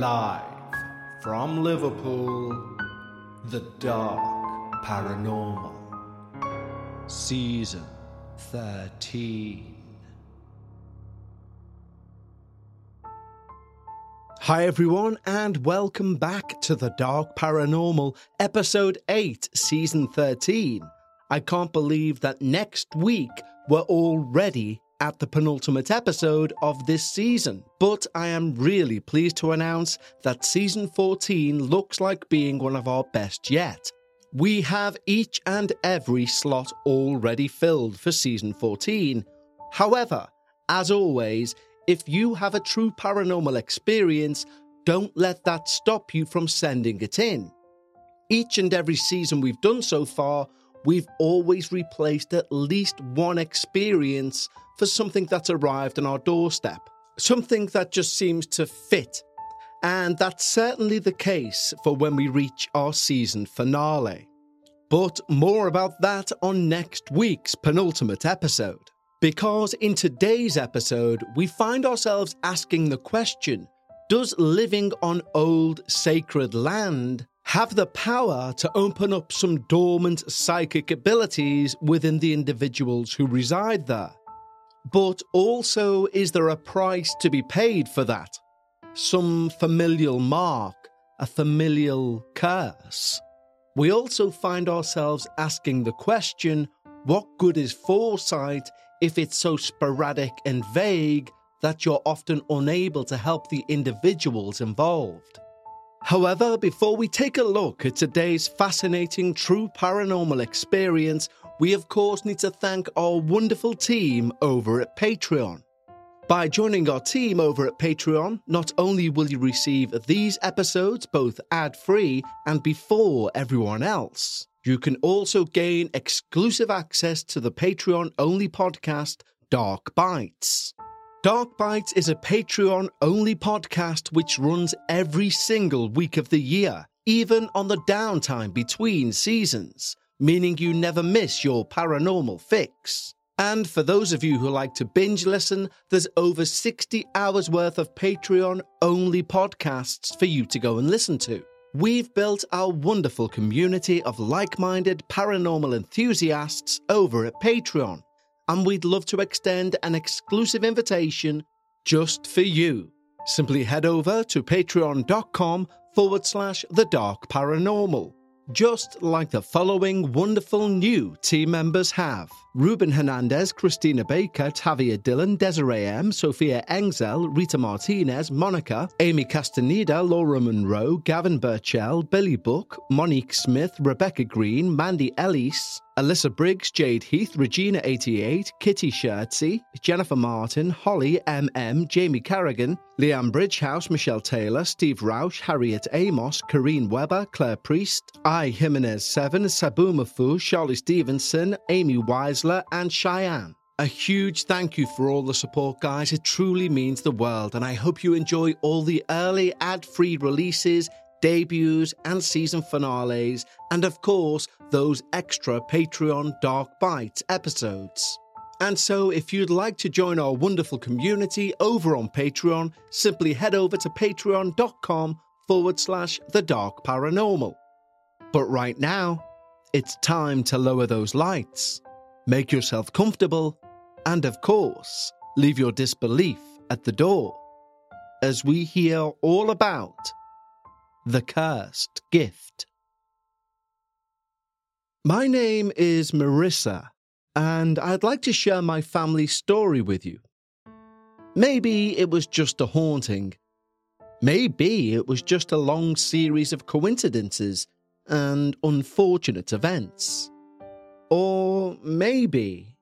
Live from Liverpool, The Dark Paranormal, Season 13. Hi, everyone, and welcome back to The Dark Paranormal, Episode 8, Season 13. I can't believe that next week we're already at the penultimate episode of this season, but I am really pleased to announce that season 14 looks like being one of our best yet. We have each and every slot already filled for season 14. However, as always, if you have a true paranormal experience, don't let that stop you from sending it in. Each and every season we've done so far, we've always replaced at least one experience for something that's arrived on our doorstep, something that just seems to fit. And that's certainly the case for when we reach our season finale. But more about that on next week's penultimate episode. Because in today's episode, we find ourselves asking the question Does living on old sacred land have the power to open up some dormant psychic abilities within the individuals who reside there? But also, is there a price to be paid for that? Some familial mark, a familial curse? We also find ourselves asking the question what good is foresight if it's so sporadic and vague that you're often unable to help the individuals involved? However, before we take a look at today's fascinating true paranormal experience, we of course need to thank our wonderful team over at Patreon. By joining our team over at Patreon, not only will you receive these episodes both ad free and before everyone else, you can also gain exclusive access to the Patreon only podcast, Dark Bites. Dark Bites is a Patreon only podcast which runs every single week of the year, even on the downtime between seasons meaning you never miss your paranormal fix. And for those of you who like to binge listen, there's over 60 hours worth of Patreon only podcasts for you to go and listen to. We've built our wonderful community of like minded paranormal enthusiasts over at Patreon, and we'd love to extend an exclusive invitation just for you. Simply head over to patreon.com forward slash the dark paranormal just like the following wonderful new team members have. Ruben Hernandez, Christina Baker, Tavia Dillon, Desiree M, Sophia Engzel, Rita Martinez, Monica, Amy Castaneda, Laura Monroe, Gavin Burchell, Billy Book, Monique Smith, Rebecca Green, Mandy Ellis, Alyssa Briggs, Jade Heath, Regina88, Kitty Schertzy, Jennifer Martin, Holly MM, Jamie Carrigan, Liam Bridgehouse, Michelle Taylor, Steve Rausch, Harriet Amos, Kareen Weber, Claire Priest, I Jimenez 7, Sabu Mafu, Charlie Stevenson, Amy Weisler, and Cheyenne. A huge thank you for all the support, guys. It truly means the world, and I hope you enjoy all the early ad free releases debuts, and season finales, and of course, those extra Patreon Dark Bites episodes. And so, if you'd like to join our wonderful community over on Patreon, simply head over to patreon.com forward slash the dark paranormal. But right now, it's time to lower those lights, make yourself comfortable, and of course, leave your disbelief at the door as we hear all about the Cursed Gift. My name is Marissa, and I'd like to share my family story with you. Maybe it was just a haunting. Maybe it was just a long series of coincidences and unfortunate events. Or maybe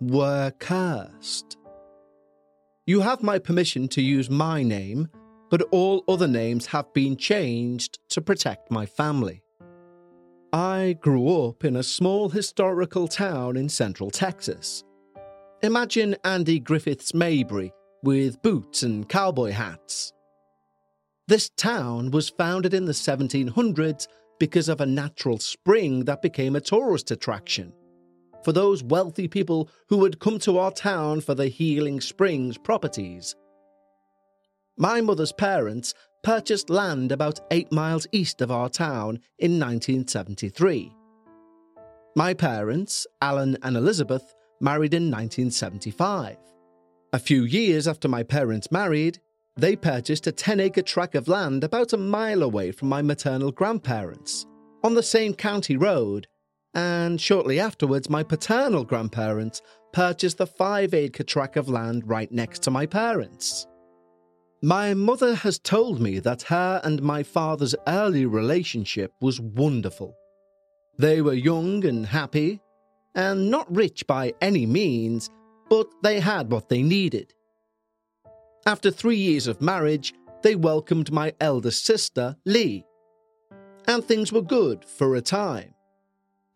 we're cursed. You have my permission to use my name but all other names have been changed to protect my family. I grew up in a small historical town in central Texas. Imagine Andy Griffith's Mayberry with boots and cowboy hats. This town was founded in the 1700s because of a natural spring that became a tourist attraction. For those wealthy people who would come to our town for the healing springs properties. My mother's parents purchased land about eight miles east of our town in 1973. My parents, Alan and Elizabeth, married in 1975. A few years after my parents married, they purchased a 10 acre tract of land about a mile away from my maternal grandparents, on the same county road, and shortly afterwards, my paternal grandparents purchased the 5 acre tract of land right next to my parents. My mother has told me that her and my father's early relationship was wonderful. They were young and happy, and not rich by any means, but they had what they needed. After three years of marriage, they welcomed my eldest sister, Lee. And things were good for a time,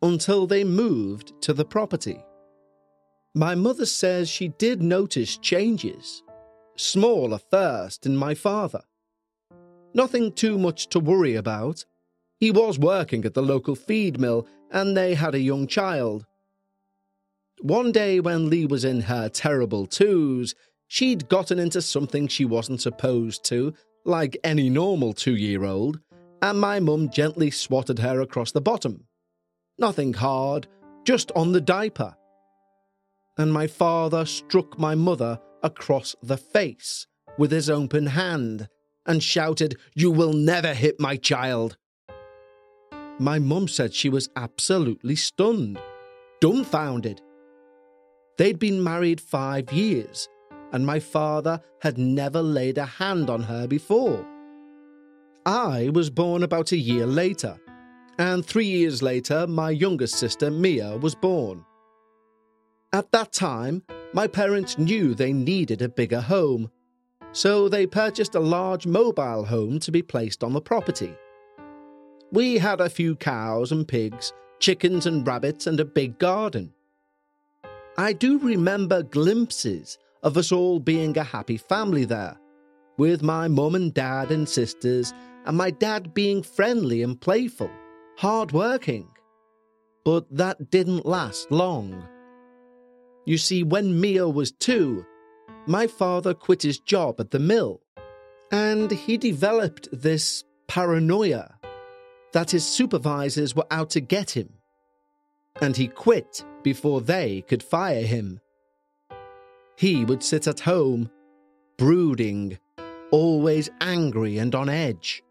until they moved to the property. My mother says she did notice changes, small first, in my father. Nothing too much to worry about. He was working at the local feed mill and they had a young child. One day, when Lee was in her terrible twos, she'd gotten into something she wasn't supposed to, like any normal two year old, and my mum gently swatted her across the bottom. Nothing hard, just on the diaper. And my father struck my mother across the face with his open hand and shouted, You will never hit my child. My mum said she was absolutely stunned, dumbfounded. They'd been married five years, and my father had never laid a hand on her before. I was born about a year later, and three years later, my youngest sister, Mia, was born. At that time, my parents knew they needed a bigger home, so they purchased a large mobile home to be placed on the property. We had a few cows and pigs, chickens and rabbits, and a big garden. I do remember glimpses of us all being a happy family there, with my mum and dad and sisters, and my dad being friendly and playful, hard working. But that didn't last long. You see, when Mia was two, my father quit his job at the mill, and he developed this paranoia that his supervisors were out to get him, and he quit before they could fire him. He would sit at home, brooding, always angry and on edge.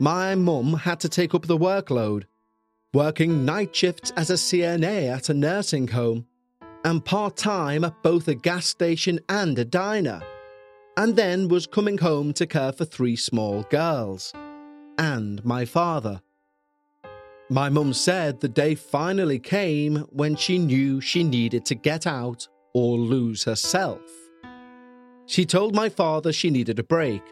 My mum had to take up the workload, working night shifts as a CNA at a nursing home and part time at both a gas station and a diner, and then was coming home to care for three small girls and my father. My mum said the day finally came when she knew she needed to get out or lose herself. She told my father she needed a break.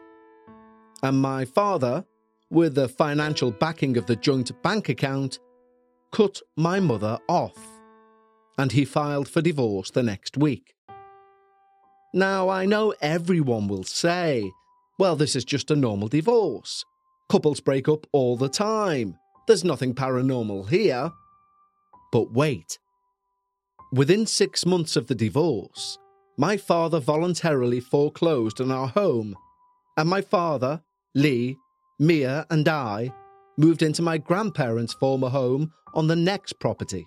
And my father, with the financial backing of the joint bank account, cut my mother off. And he filed for divorce the next week. Now, I know everyone will say, well, this is just a normal divorce. Couples break up all the time. There's nothing paranormal here. But wait. Within six months of the divorce, my father voluntarily foreclosed on our home, and my father, Lee, Mia, and I moved into my grandparents' former home on the next property.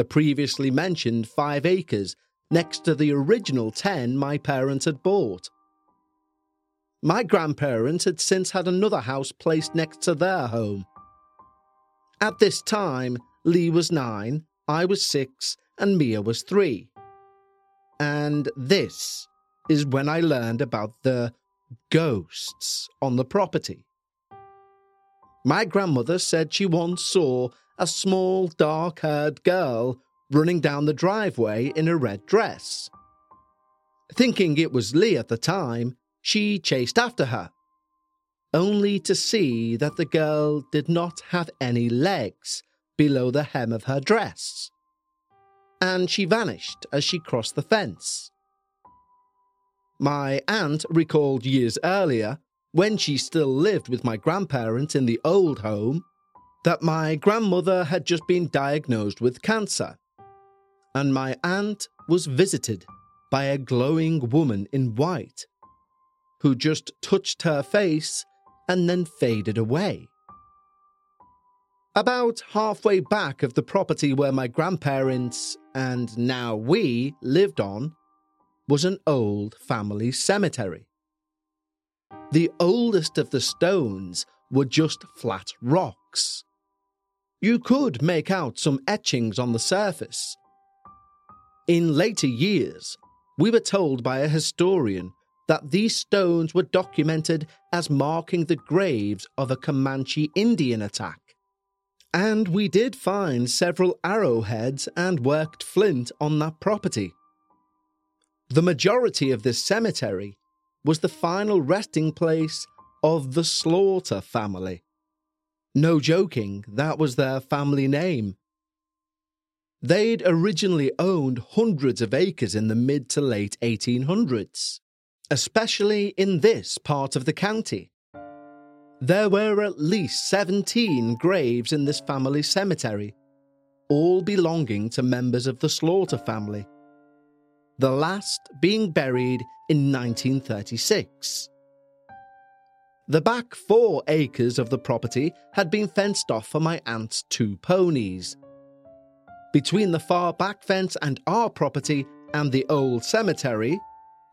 The previously mentioned five acres next to the original 10 my parents had bought. My grandparents had since had another house placed next to their home, at this time, Lee was nine, I was six, and Mia was three. And this is when I learned about the ghosts on the property. My grandmother said she once saw a small, dark haired girl running down the driveway in a red dress. Thinking it was Lee at the time, she chased after her only to see that the girl did not have any legs below the hem of her dress. And she vanished as she crossed the fence. My aunt recalled years earlier, when she still lived with my grandparents in the old home, that my grandmother had just been diagnosed with cancer. And my aunt was visited by a glowing woman in white who just touched her face and then faded away. About halfway back of the property where my grandparents, and now we, lived on, was an old family cemetery. The oldest of the stones were just flat rocks. You could make out some etchings on the surface. In later years, we were told by a historian that these stones were documented as marking the graves of a Comanche Indian attack. And we did find several arrowheads and worked flint on that property. The majority of this cemetery was the final resting place of the Slaughter family. No joking, that was their family name. They'd originally owned hundreds of acres in the mid to late 1800s, especially in this part of the county. There were at least 17 graves in this family cemetery, all belonging to members of the Slaughter family. The last being buried in 1936. The back four acres of the property had been fenced off for my aunt's two ponies. Between the far back fence and our property and the old cemetery,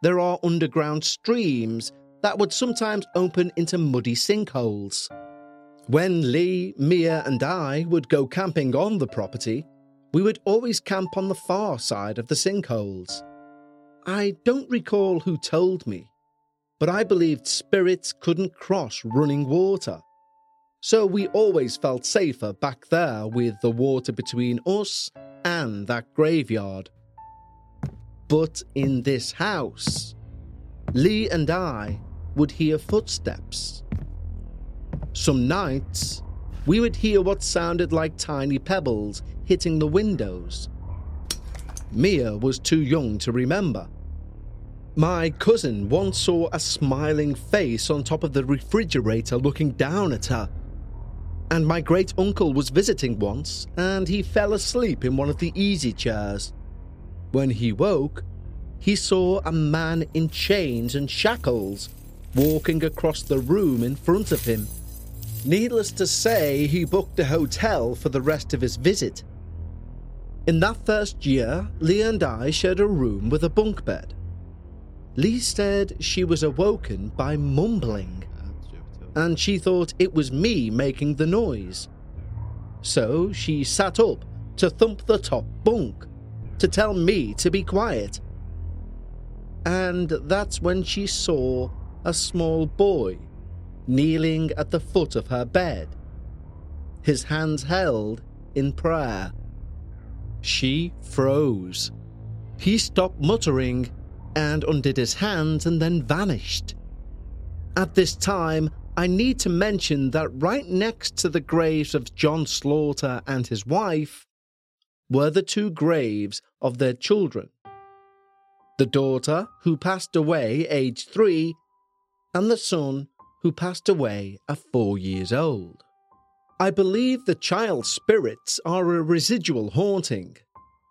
there are underground streams that would sometimes open into muddy sinkholes. When Lee, Mia, and I would go camping on the property, we would always camp on the far side of the sinkholes. I don't recall who told me, but I believed spirits couldn't cross running water. So we always felt safer back there with the water between us and that graveyard. But in this house, Lee and I would hear footsteps. Some nights, we would hear what sounded like tiny pebbles hitting the windows. Mia was too young to remember. My cousin once saw a smiling face on top of the refrigerator looking down at her. And my great uncle was visiting once and he fell asleep in one of the easy chairs. When he woke, he saw a man in chains and shackles walking across the room in front of him. Needless to say, he booked a hotel for the rest of his visit. In that first year, Lee and I shared a room with a bunk bed. Lee said she was awoken by mumbling, and she thought it was me making the noise. So she sat up to thump the top bunk to tell me to be quiet. And that's when she saw a small boy kneeling at the foot of her bed, his hands held in prayer. She froze. He stopped muttering and undid his hands and then vanished. At this time, I need to mention that right next to the graves of John Slaughter and his wife were the two graves of their children. The daughter, who passed away aged three, and the son who passed away at four years old. I believe the child spirits are a residual haunting,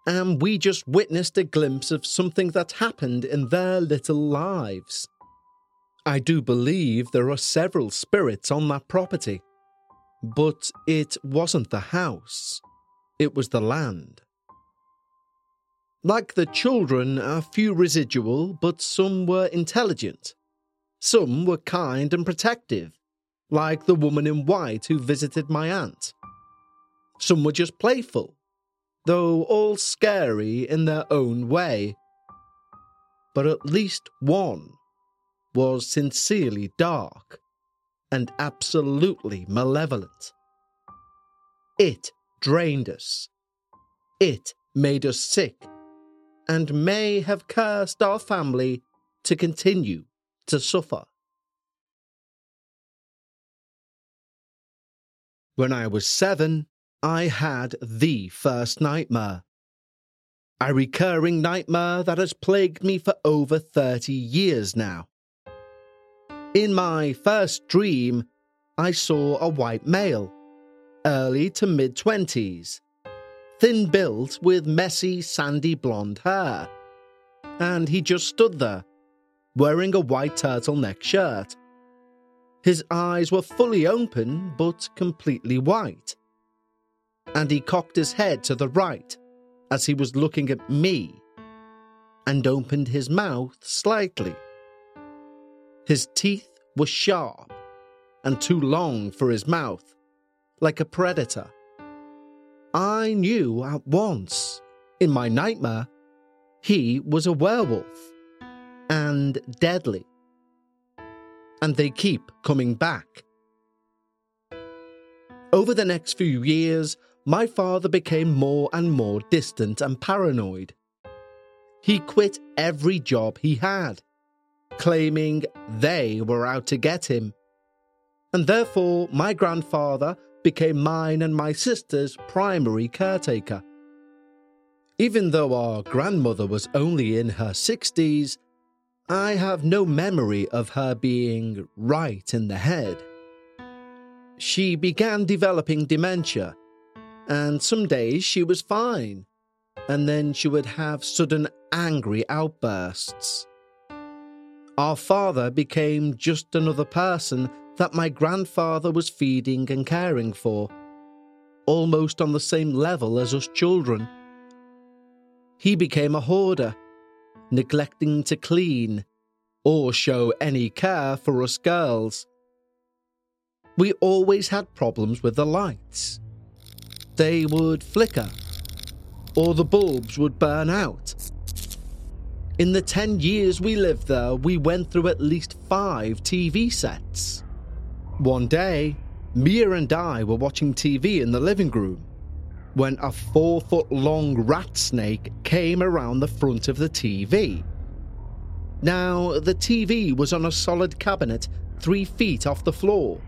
and we just witnessed a glimpse of something that happened in their little lives. I do believe there are several spirits on that property, but it wasn't the house, it was the land. Like the children, a few residual, but some were intelligent. Some were kind and protective, like the woman in white who visited my aunt. Some were just playful, though all scary in their own way. But at least one was sincerely dark and absolutely malevolent. It drained us. It made us sick and may have cursed our family to continue to suffer. When I was seven, I had the first nightmare. A recurring nightmare that has plagued me for over 30 years now. In my first dream, I saw a white male, early to mid 20s, thin built with messy, sandy blonde hair. And he just stood there, wearing a white turtleneck shirt. His eyes were fully open but completely white. And he cocked his head to the right as he was looking at me and opened his mouth slightly. His teeth were sharp and too long for his mouth, like a predator. I knew at once, in my nightmare, he was a werewolf and deadly. And they keep coming back. Over the next few years, my father became more and more distant and paranoid. He quit every job he had, claiming they were out to get him. And therefore, my grandfather became mine and my sister's primary caretaker. Even though our grandmother was only in her 60s, I have no memory of her being right in the head. She began developing dementia, and some days she was fine, and then she would have sudden angry outbursts. Our father became just another person that my grandfather was feeding and caring for, almost on the same level as us children. He became a hoarder, neglecting to clean or show any care for us girls. We always had problems with the lights. They would flicker, or the bulbs would burn out. In the 10 years we lived there, we went through at least five TV sets. One day, Mia and I were watching TV in the living room when a four foot long rat snake came around the front of the TV. Now, the TV was on a solid cabinet three feet off the floor.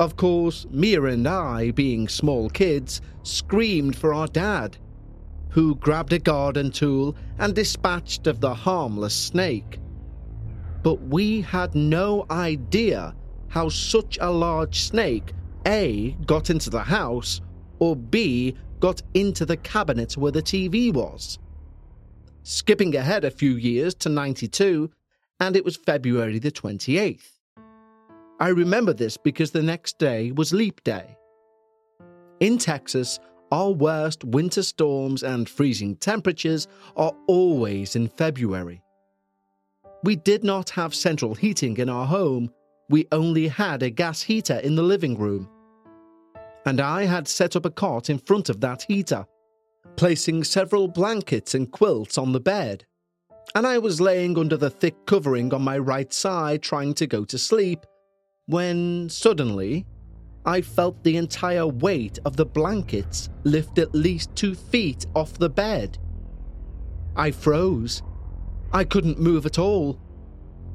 Of course, Mia and I, being small kids, screamed for our dad, who grabbed a garden tool and dispatched of the harmless snake. But we had no idea how such a large snake A got into the house or B got into the cabinet where the TV was. Skipping ahead a few years to 92, and it was February the 28th. I remember this because the next day was leap day. In Texas, our worst winter storms and freezing temperatures are always in February. We did not have central heating in our home, we only had a gas heater in the living room and I had set up a cot in front of that heater, placing several blankets and quilts on the bed. And I was laying under the thick covering on my right side trying to go to sleep when suddenly I felt the entire weight of the blankets lift at least two feet off the bed. I froze. I couldn't move at all.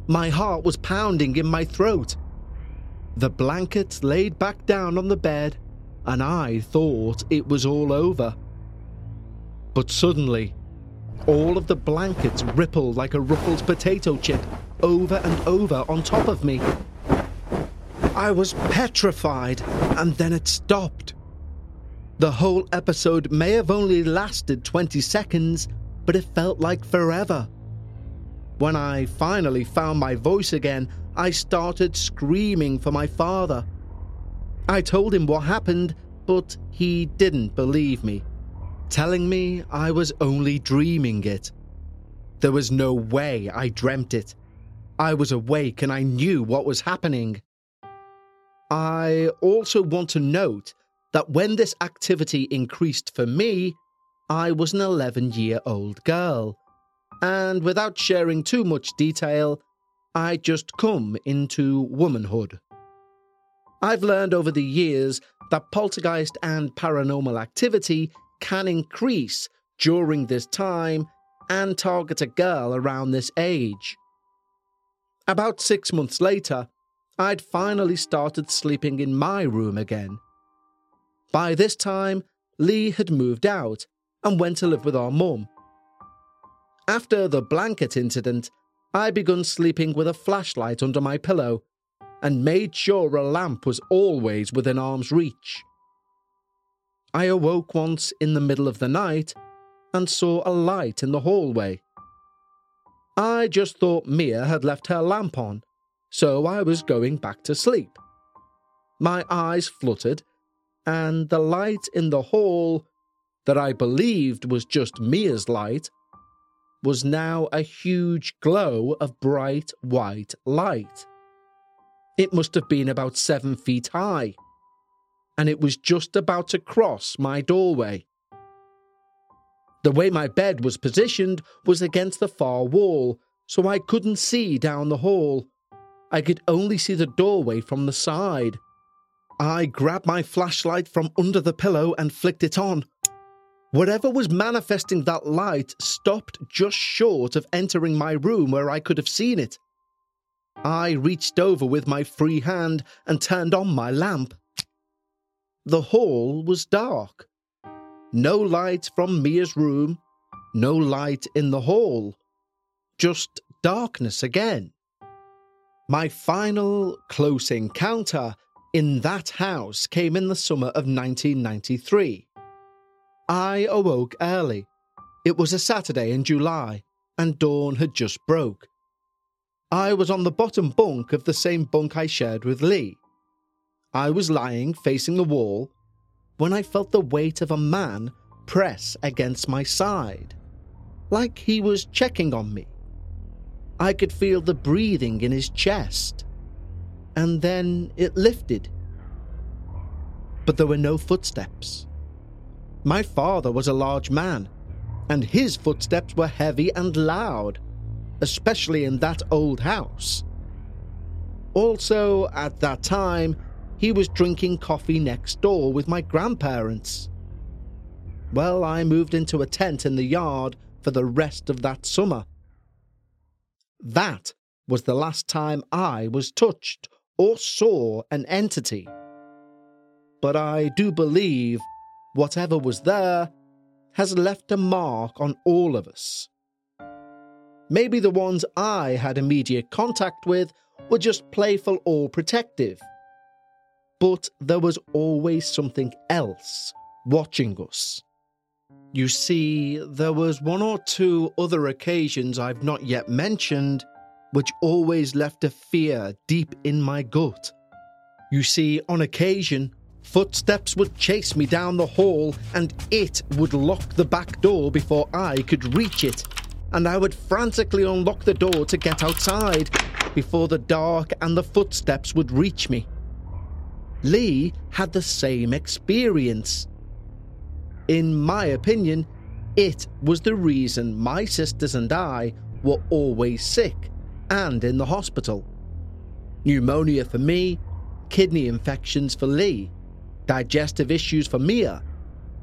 My heart was pounding in my throat. The blankets laid back down on the bed and I thought it was all over. But suddenly, all of the blankets rippled like a ruffled potato chip over and over on top of me. I was petrified, and then it stopped. The whole episode may have only lasted 20 seconds, but it felt like forever. When I finally found my voice again, I started screaming for my father. I told him what happened, but he didn't believe me, telling me I was only dreaming it. There was no way I dreamt it. I was awake and I knew what was happening. I also want to note that when this activity increased for me, I was an 11 year old girl. And without sharing too much detail, I just come into womanhood. I've learned over the years that poltergeist and paranormal activity can increase during this time and target a girl around this age. About six months later, I'd finally started sleeping in my room again. By this time, Lee had moved out and went to live with our mum. After the blanket incident, I begun sleeping with a flashlight under my pillow and made sure a lamp was always within arm's reach. I awoke once in the middle of the night and saw a light in the hallway. I just thought Mia had left her lamp on, so I was going back to sleep. My eyes fluttered, and the light in the hall, that I believed was just Mia's light, was now a huge glow of bright white light. It must have been about seven feet high, and it was just about to cross my doorway. The way my bed was positioned was against the far wall, so I couldn't see down the hall. I could only see the doorway from the side. I grabbed my flashlight from under the pillow and flicked it on. Whatever was manifesting that light stopped just short of entering my room where I could have seen it. I reached over with my free hand and turned on my lamp. The hall was dark. No light from Mia's room, no light in the hall. Just darkness again. My final close encounter in that house came in the summer of 1993. I awoke early. It was a Saturday in July, and dawn had just broke. I was on the bottom bunk of the same bunk I shared with Lee. I was lying facing the wall when I felt the weight of a man press against my side, like he was checking on me. I could feel the breathing in his chest, and then it lifted. But there were no footsteps. My father was a large man, and his footsteps were heavy and loud, especially in that old house. Also, at that time, he was drinking coffee next door with my grandparents. Well, I moved into a tent in the yard for the rest of that summer. That was the last time I was touched or saw an entity. But I do believe whatever was there has left a mark on all of us. Maybe the ones I had immediate contact with were just playful or protective. But there was always something else watching us. You see, there was one or two other occasions I've not yet mentioned which always left a fear deep in my gut. You see, on occasion, Footsteps would chase me down the hall, and it would lock the back door before I could reach it. And I would frantically unlock the door to get outside before the dark and the footsteps would reach me. Lee had the same experience. In my opinion, it was the reason my sisters and I were always sick and in the hospital. Pneumonia for me, kidney infections for Lee, digestive issues for Mia,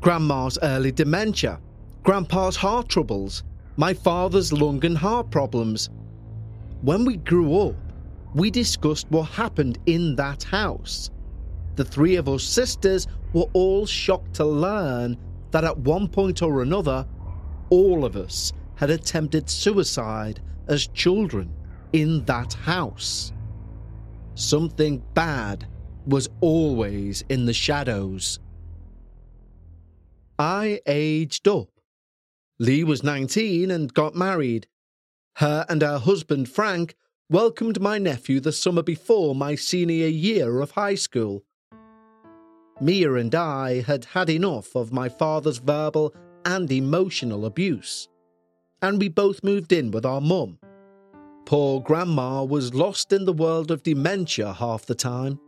Grandma's early dementia, Grandpa's heart troubles, my father's lung and heart problems. When we grew up, we discussed what happened in that house. The three of us sisters were all shocked to learn that at one point or another, all of us had attempted suicide as children in that house. Something bad was always in the shadows. I aged up. Lee was 19 and got married. Her and her husband Frank welcomed my nephew the summer before my senior year of high school. Mia and I had had enough of my father's verbal and emotional abuse, and we both moved in with our mum. Poor Grandma was lost in the world of dementia half the time.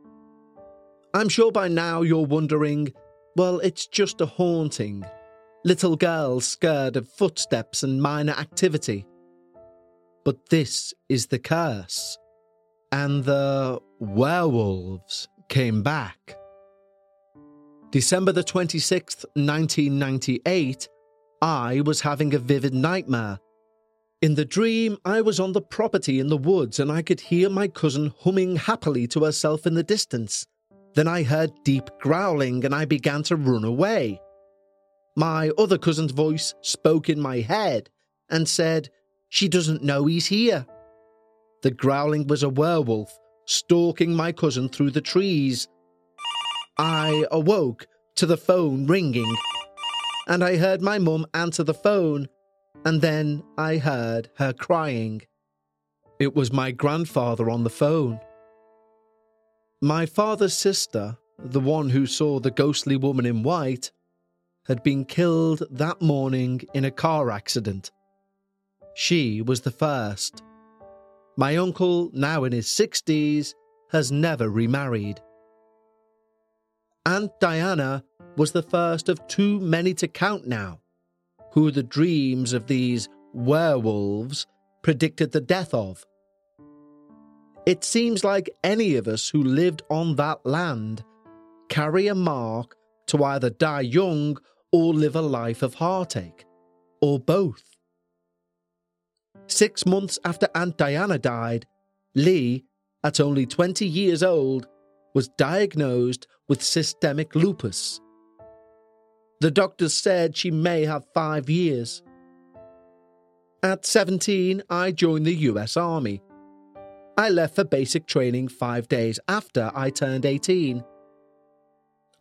I'm sure by now you're wondering well, it's just a haunting. Little girls scared of footsteps and minor activity. But this is the curse. And the werewolves came back. December the 26th, 1998, I was having a vivid nightmare. In the dream, I was on the property in the woods and I could hear my cousin humming happily to herself in the distance. Then I heard deep growling and I began to run away. My other cousin's voice spoke in my head and said, She doesn't know he's here. The growling was a werewolf stalking my cousin through the trees. I awoke to the phone ringing, and I heard my mum answer the phone and then I heard her crying. It was my grandfather on the phone. My father's sister, the one who saw the ghostly woman in white, had been killed that morning in a car accident. She was the first. My uncle, now in his 60s, has never remarried. Aunt Diana was the first of too many to count now, who the dreams of these werewolves predicted the death of. It seems like any of us who lived on that land carry a mark to either die young or live a life of heartache, or both. Six months after Aunt Diana died, Lee, at only 20 years old, was diagnosed with systemic lupus. The doctors said she may have five years. At 17, I joined the US Army. I left for basic training five days after I turned 18.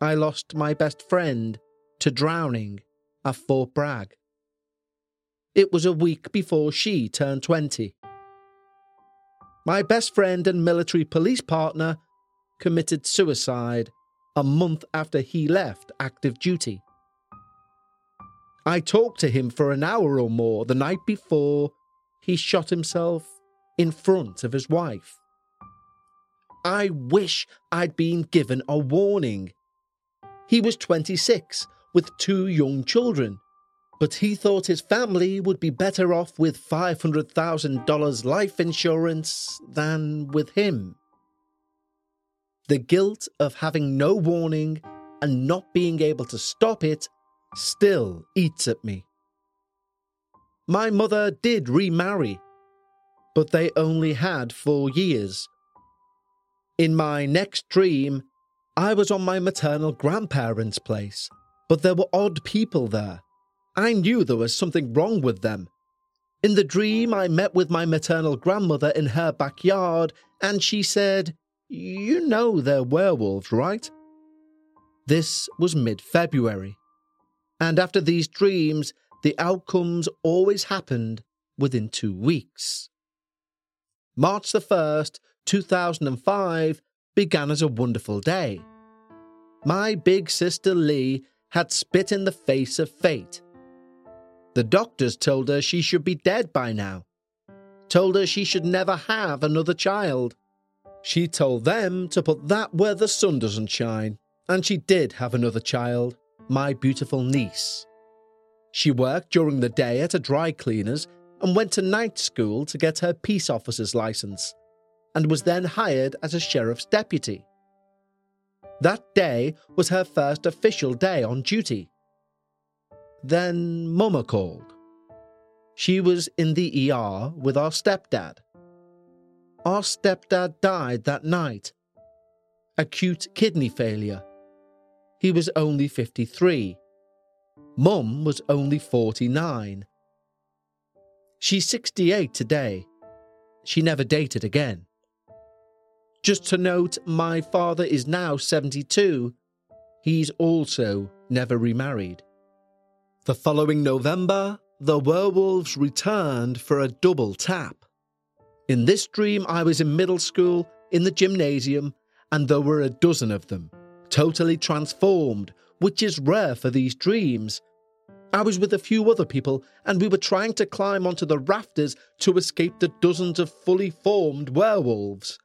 I lost my best friend to drowning at Fort Bragg. It was a week before she turned 20. My best friend and military police partner committed suicide a month after he left active duty. I talked to him for an hour or more the night before he shot himself in front of his wife. I wish I'd been given a warning. He was 26 with two young children, but he thought his family would be better off with $500,000 life insurance than with him. The guilt of having no warning and not being able to stop it still eats at me. My mother did remarry, but they only had four years. In my next dream, I was on my maternal grandparents' place, but there were odd people there. I knew there was something wrong with them. In the dream, I met with my maternal grandmother in her backyard, and she said, You know they're werewolves, right? This was mid February. And after these dreams, the outcomes always happened within two weeks. March the 1st, 2005, began as a wonderful day. My big sister Lee had spit in the face of fate. The doctors told her she should be dead by now, told her she should never have another child. She told them to put that where the sun doesn't shine, and she did have another child my beautiful niece. She worked during the day at a dry cleaner's and went to night school to get her peace officer's license, and was then hired as a sheriff's deputy. That day was her first official day on duty. Then Mama called. She was in the ER with our stepdad. Our stepdad died that night. Acute kidney failure he was only 53. Mum was only 49. She's 68 today. She never dated again. Just to note, my father is now 72. He's also never remarried. The following November, the werewolves returned for a double tap. In this dream, I was in middle school, in the gymnasium, and there were a dozen of them totally transformed, which is rare for these dreams. I was with a few other people, and we were trying to climb onto the rafters to escape the dozens of fully formed werewolves.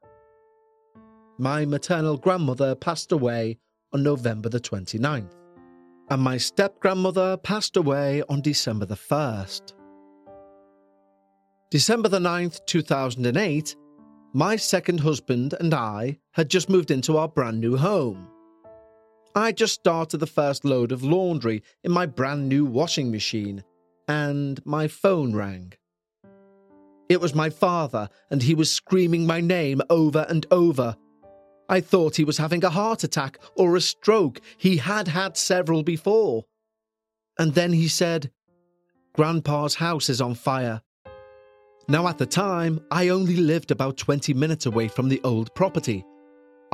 My maternal grandmother passed away on November the 29th, and my step grandmother passed away on December the 1st. December the 9th, 2008, my second husband and I had just moved into our brand new home. I just started the first load of laundry in my brand new washing machine, and my phone rang. It was my father, and he was screaming my name over and over. I thought he was having a heart attack or a stroke. He had had several before. And then he said, Grandpa's house is on fire. Now, at the time, I only lived about 20 minutes away from the old property,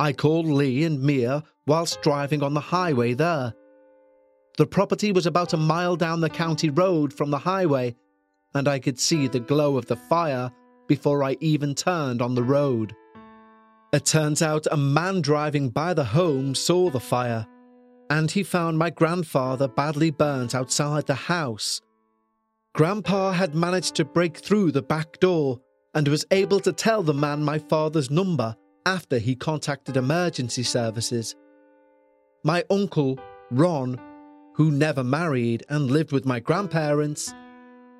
I called Lee and Mia whilst driving on the highway there. The property was about a mile down the county road from the highway, and I could see the glow of the fire before I even turned on the road. It turns out a man driving by the home saw the fire, and he found my grandfather badly burnt outside the house. Grandpa had managed to break through the back door and was able to tell the man my father's number after he contacted emergency services. My uncle, Ron, who never married and lived with my grandparents,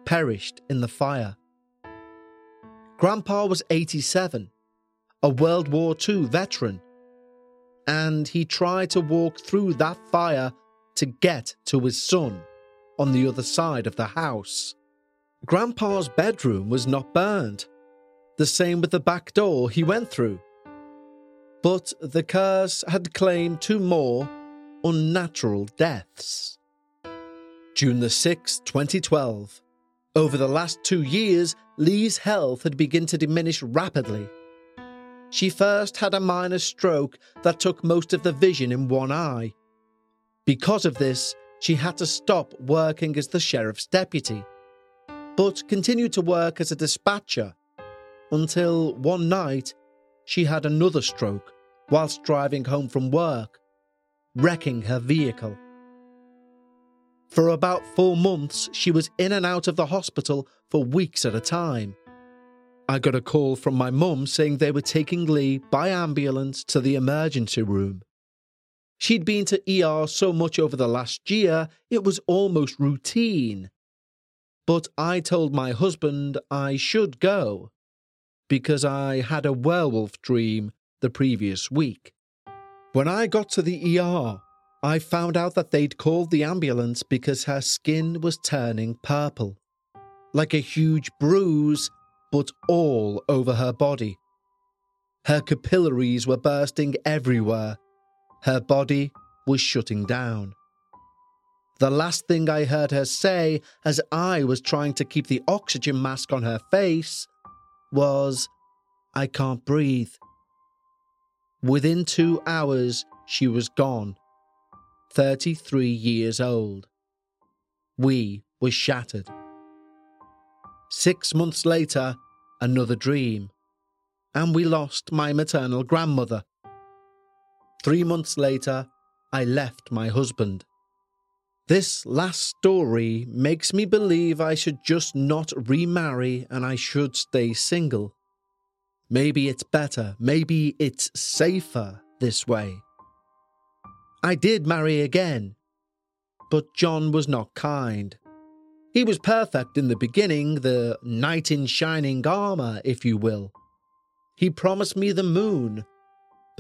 perished in the fire. Grandpa was 87 a World War II veteran, and he tried to walk through that fire to get to his son on the other side of the house. Grandpa's bedroom was not burned, the same with the back door he went through. But the curse had claimed two more unnatural deaths. June the 6th, 2012. Over the last two years, Lee's health had begun to diminish rapidly she first had a minor stroke that took most of the vision in one eye. Because of this, she had to stop working as the sheriff's deputy, but continued to work as a dispatcher until one night she had another stroke whilst driving home from work, wrecking her vehicle. For about four months, she was in and out of the hospital for weeks at a time. I got a call from my mum saying they were taking Lee by ambulance to the emergency room. She'd been to ER so much over the last year, it was almost routine. But I told my husband I should go because I had a werewolf dream the previous week. When I got to the ER, I found out that they'd called the ambulance because her skin was turning purple, like a huge bruise but all over her body. Her capillaries were bursting everywhere. Her body was shutting down. The last thing I heard her say as I was trying to keep the oxygen mask on her face was, I can't breathe. Within two hours, she was gone, 33 years old. We were shattered. Six months later, another dream, and we lost my maternal grandmother. Three months later, I left my husband. This last story makes me believe I should just not remarry and I should stay single. Maybe it's better, maybe it's safer this way. I did marry again, but John was not kind. He was perfect in the beginning, the knight in shining armour, if you will. He promised me the moon,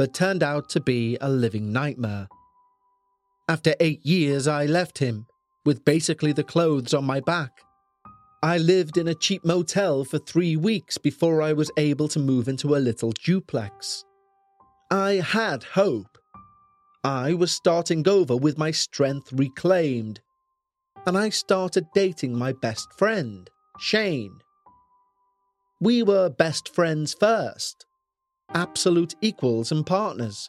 but turned out to be a living nightmare. After eight years, I left him, with basically the clothes on my back. I lived in a cheap motel for three weeks before I was able to move into a little duplex. I had hope. I was starting over with my strength reclaimed and I started dating my best friend, Shane. We were best friends first, absolute equals and partners,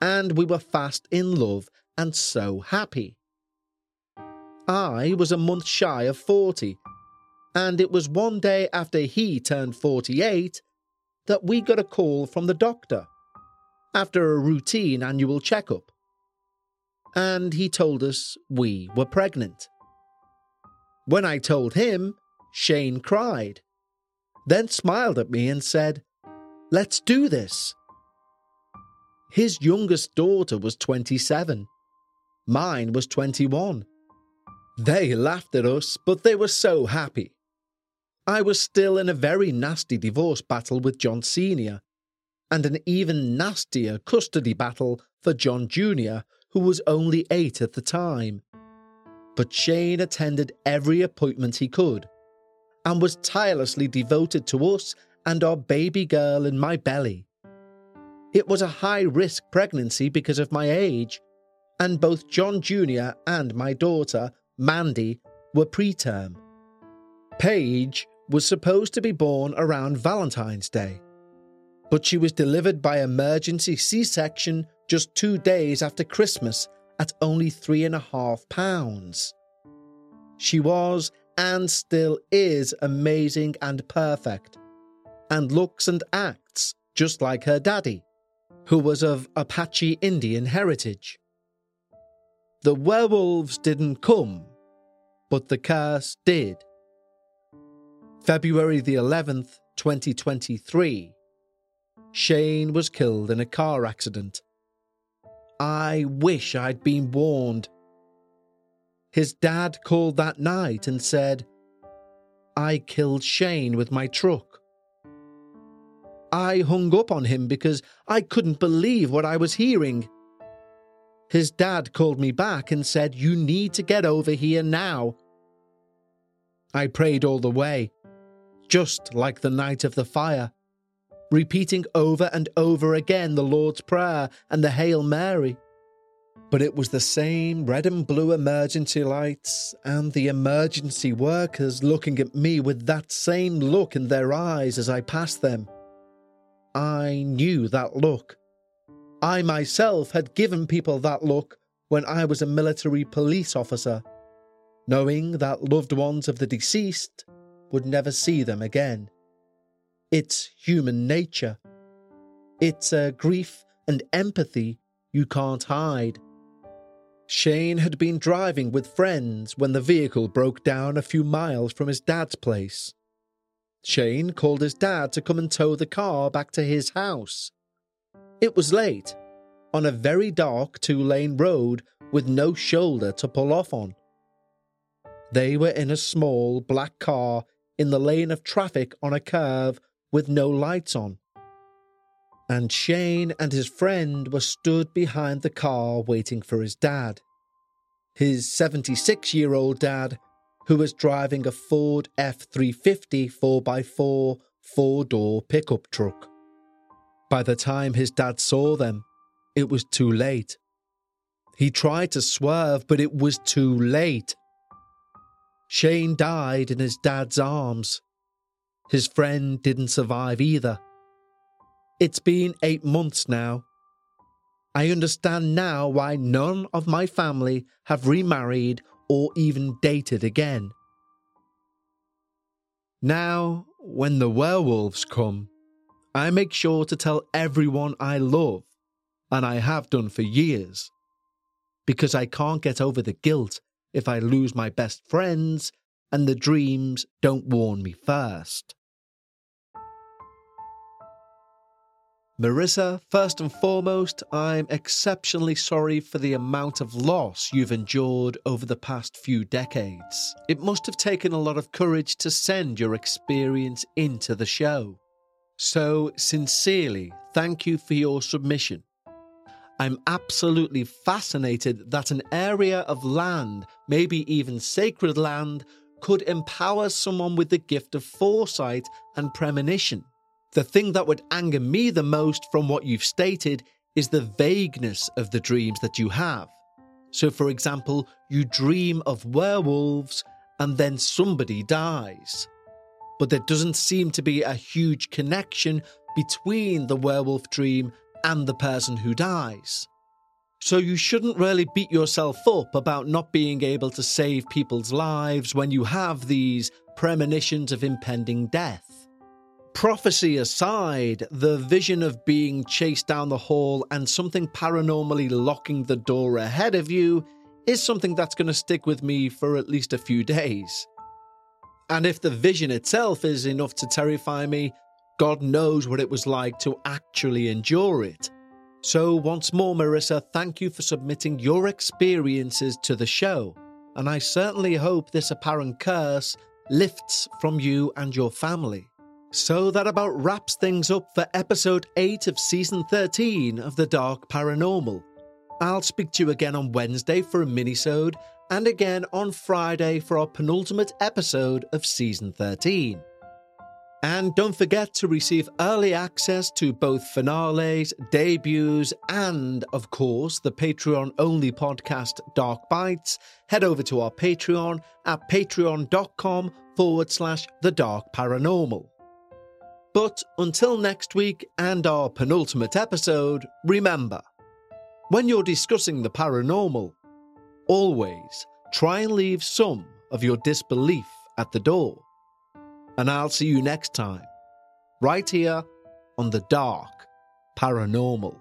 and we were fast in love and so happy. I was a month shy of 40, and it was one day after he turned 48 that we got a call from the doctor after a routine annual checkup and he told us we were pregnant. When I told him, Shane cried, then smiled at me and said, Let's do this. His youngest daughter was 27. Mine was 21. They laughed at us, but they were so happy. I was still in a very nasty divorce battle with John Sr., and an even nastier custody battle for John Jr., who was only eight at the time. But Shane attended every appointment he could and was tirelessly devoted to us and our baby girl in my belly. It was a high risk pregnancy because of my age, and both John Jr. and my daughter, Mandy, were preterm. Paige was supposed to be born around Valentine's Day, but she was delivered by emergency C section just two days after Christmas at only three and a half pounds. She was and still is amazing and perfect, and looks and acts just like her daddy, who was of Apache Indian heritage. The werewolves didn't come, but the curse did. February the 11th, 2023, Shane was killed in a car accident. I wish I'd been warned. His dad called that night and said, I killed Shane with my truck. I hung up on him because I couldn't believe what I was hearing. His dad called me back and said, You need to get over here now. I prayed all the way, just like the night of the fire, repeating over and over again the Lord's Prayer and the Hail Mary. But it was the same red and blue emergency lights and the emergency workers looking at me with that same look in their eyes as I passed them. I knew that look. I myself had given people that look when I was a military police officer, knowing that loved ones of the deceased would never see them again. It's human nature. It's a grief and empathy you can't hide. Shane had been driving with friends when the vehicle broke down a few miles from his dad's place. Shane called his dad to come and tow the car back to his house. It was late, on a very dark two lane road with no shoulder to pull off on. They were in a small black car in the lane of traffic on a curve with no lights on. And Shane and his friend were stood behind the car waiting for his dad. His 76 year old dad, who was driving a Ford F 350 4x4 four door pickup truck. By the time his dad saw them, it was too late. He tried to swerve, but it was too late. Shane died in his dad's arms. His friend didn't survive either. It's been eight months now. I understand now why none of my family have remarried or even dated again. Now, when the werewolves come, I make sure to tell everyone I love, and I have done for years, because I can't get over the guilt if I lose my best friends and the dreams don't warn me first. Marissa, first and foremost, I'm exceptionally sorry for the amount of loss you've endured over the past few decades. It must have taken a lot of courage to send your experience into the show. So, sincerely, thank you for your submission. I'm absolutely fascinated that an area of land, maybe even sacred land, could empower someone with the gift of foresight and premonition. The thing that would anger me the most from what you've stated is the vagueness of the dreams that you have. So, for example, you dream of werewolves and then somebody dies. But there doesn't seem to be a huge connection between the werewolf dream and the person who dies. So, you shouldn't really beat yourself up about not being able to save people's lives when you have these premonitions of impending death. Prophecy aside, the vision of being chased down the hall and something paranormally locking the door ahead of you is something that's going to stick with me for at least a few days. And if the vision itself is enough to terrify me, God knows what it was like to actually endure it. So, once more, Marissa, thank you for submitting your experiences to the show. And I certainly hope this apparent curse lifts from you and your family. So that about wraps things up for episode 8 of season 13 of The Dark Paranormal. I'll speak to you again on Wednesday for a minisode and again on Friday for our penultimate episode of season 13. And don't forget to receive early access to both finales, debuts, and, of course, the Patreon only podcast Dark Bites. Head over to our Patreon at patreon.com forward slash the dark paranormal. But until next week and our penultimate episode, remember when you're discussing the paranormal, always try and leave some of your disbelief at the door. And I'll see you next time, right here on the Dark Paranormal.